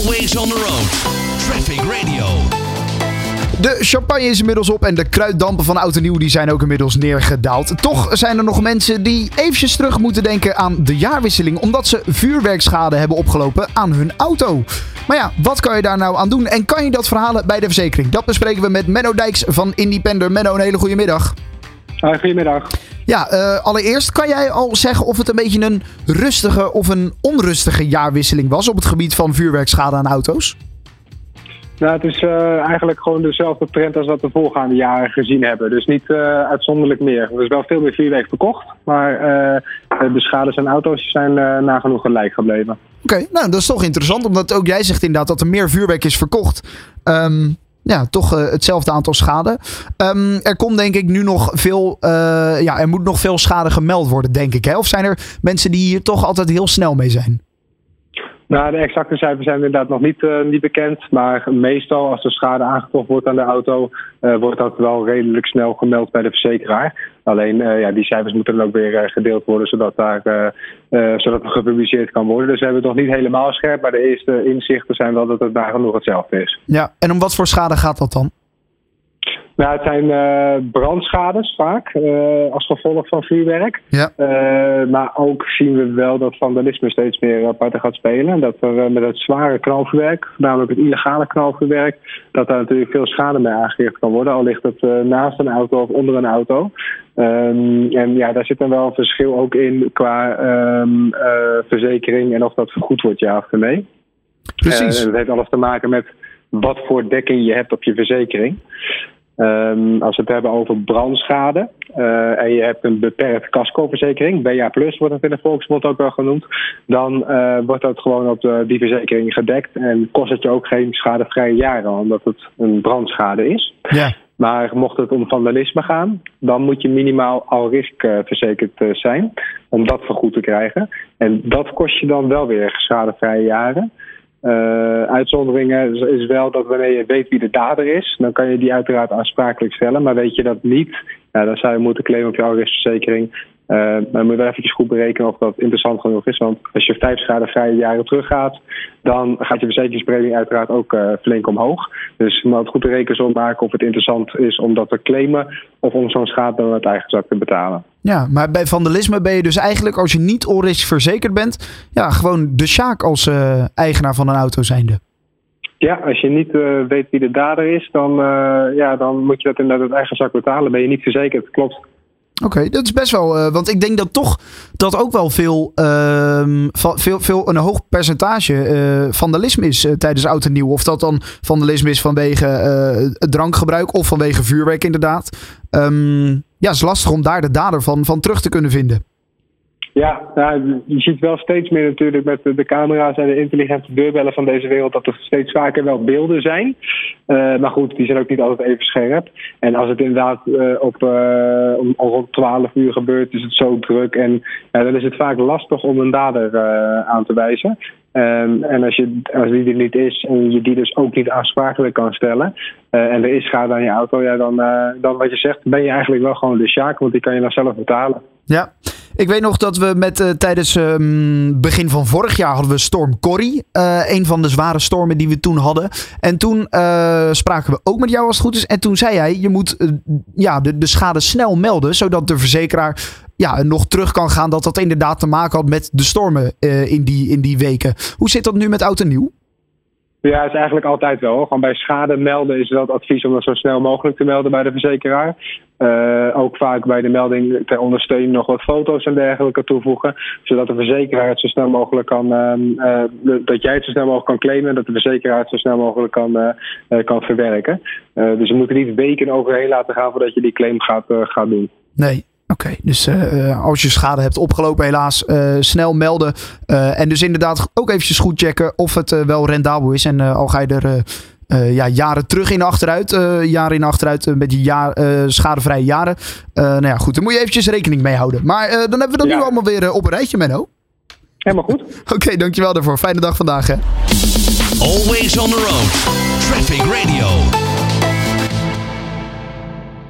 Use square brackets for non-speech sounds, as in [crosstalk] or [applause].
Always on the road. Traffic Radio. De champagne is inmiddels op en de kruiddampen van oud en nieuw die zijn ook inmiddels neergedaald. Toch zijn er nog mensen die eventjes terug moeten denken aan de jaarwisseling omdat ze vuurwerkschade hebben opgelopen aan hun auto. Maar ja, wat kan je daar nou aan doen en kan je dat verhalen bij de verzekering? Dat bespreken we met Menno Dijks van Independer. Menno, een hele goede middag. Hoi, goedemiddag. Ja, eh, allereerst kan jij al zeggen of het een beetje een rustige of een onrustige jaarwisseling was op het gebied van vuurwerkschade aan auto's? Nou, het is eh, eigenlijk gewoon dezelfde trend als dat we voorgaande jaren gezien hebben. Dus niet eh, uitzonderlijk meer. Er is wel veel meer vuurwerk verkocht, maar de schades aan auto's zijn nagenoeg gelijk gebleven. Oké, nou dat is toch interessant, omdat ook jij zegt inderdaad dat er meer vuurwerk is verkocht. Ehm, ja, toch hetzelfde aantal schade. Ehm, er komt denk ik nu nog veel, ja, er moet nog veel schade gemeld worden, denk ik. Hè? Of zijn er mensen die hier toch altijd heel snel mee zijn? Nou, de exacte cijfers zijn inderdaad nog niet, uh, niet bekend. Maar meestal als er schade aangetroffen wordt aan de auto, uh, wordt dat wel redelijk snel gemeld bij de verzekeraar. Alleen uh, ja, die cijfers moeten dan ook weer gedeeld worden, zodat, daar, zodat er gepubliceerd kan worden. Dus we hebben het nog niet helemaal scherp, maar de eerste inzichten zijn wel dat het nagenoeg hetzelfde is. Ja, en om wat voor schade gaat dat dan? Nou, het zijn uh, brandschades vaak uh, als gevolg van vuurwerk. Ja. Uh, maar ook zien we wel dat vandalisme steeds meer apart gaat spelen. Dat er met het zware knalvuurwerk, namelijk het illegale knalvuurwerk, dat daar natuurlijk veel schade mee aangericht kan worden. Al ligt het naast een auto of onder een auto. Um, en ja, daar zit dan wel een verschil ook in qua um, verzekering en of dat vergoed wordt, ja of nee. Precies. dat heeft alles te maken met wat voor dekking je hebt op je verzekering. Um, als we het hebben over brandschade uh, en je hebt een beperkt cascoverzekering, BA Plus wordt het in de volksmond ook wel genoemd, dan uh, wordt dat gewoon op de, die verzekering gedekt en kost het je ook geen schadevrije jaren, omdat het een brandschade is. Ja. Maar mocht het om vandalisme gaan, dan moet je minimaal al risk uh, verzekerd zijn om dat vergoed te krijgen. En dat kost je dan wel weer schadevrije jaren. Uh, uitzonderingen is wel dat wanneer je weet wie de dader is, dan kan je die uiteraard aansprakelijk stellen. Maar weet je dat niet, dan zou je moeten claimen op je alrisverzekering. Uh, dan moet je wel eventjes goed berekenen of dat interessant genoeg is. Want als je vijf schadevrije jaren teruggaat, dan gaat je verzekeringspremie uiteraard ook uh, flink omhoog. Dus je moet goed rekensom maken of het interessant is om dat te claimen of om zo'n schade uit eigen zak te betalen. Ja, maar bij vandalisme ben je dus eigenlijk, als je niet onrisk verzekerd bent, ja, gewoon de Sjaak als uh, eigenaar van een auto zijnde. Ja, als je niet uh, weet wie de dader is, dan, uh, ja, dan moet je dat inderdaad uit eigen zak betalen. Ben je niet verzekerd, klopt. Oké, dat is best wel. Uh, want ik denk dat toch dat ook wel veel, uh, veel, veel een hoog percentage uh, vandalisme is tijdens oud en nieuw. Of dat dan vandalisme is vanwege drankgebruik of vanwege vuurwerk, inderdaad. Um, ja, het is lastig om daar de dader van, van terug te kunnen vinden. Ja, nou, je ziet wel steeds meer natuurlijk met de, camera's en de intelligente deurbellen van deze wereld dat er steeds vaker wel beelden zijn. Uh, maar goed, die zijn ook niet altijd even scherp. En als het inderdaad uh, op uh, om, rond 12 uur gebeurt, is het zo druk. En dan is het vaak lastig om een dader aan te wijzen. Um, en als, je, als die er niet is en je die dus ook niet aansprakelijk kan stellen. en er is schade aan je auto, ja, dan, dan wat je zegt, ben je eigenlijk wel gewoon de sjaak, want die kan je dan zelf betalen. Ja, ik weet nog dat we met uh, tijdens um, begin van vorig jaar hadden we storm Corrie. Uh, een van de zware stormen die we toen hadden. En toen uh, spraken we ook met jou als het goed is. En toen zei jij, je moet ja, de, de schade snel melden. Zodat de verzekeraar ja, nog terug kan gaan dat dat inderdaad te maken had met de stormen in, die, in die weken. Hoe zit dat nu met oud en nieuw? Ja, is eigenlijk altijd wel. Gewoon bij schade melden is wel het advies om dat zo snel mogelijk te melden bij de verzekeraar. Uh, ook vaak bij de melding ter ondersteuning nog wat foto's en dergelijke toevoegen. Zodat de verzekeraar het zo snel mogelijk kan, uh, dat jij het zo snel mogelijk kan claimen en dat de verzekeraar het zo snel mogelijk kan, uh, kan verwerken. dus je moet er niet weken overheen laten gaan voordat je die claim gaat, gaat doen. Nee, Oké, dus als je schade hebt opgelopen, helaas snel melden. En dus inderdaad ook eventjes goed checken of het wel rendabel is. En al ga je er ja, jaren terug in achteruit, jaren in achteruit, een beetje jaar, schadevrije jaren. nou ja, goed, daar moet je eventjes rekening mee houden. Maar dan hebben we dat ja. nu allemaal weer op een rijtje, Menno. Helemaal goed. [laughs] Oké, okay, dankjewel daarvoor. Fijne dag vandaag, hè. Always on the road. Traffic Radio.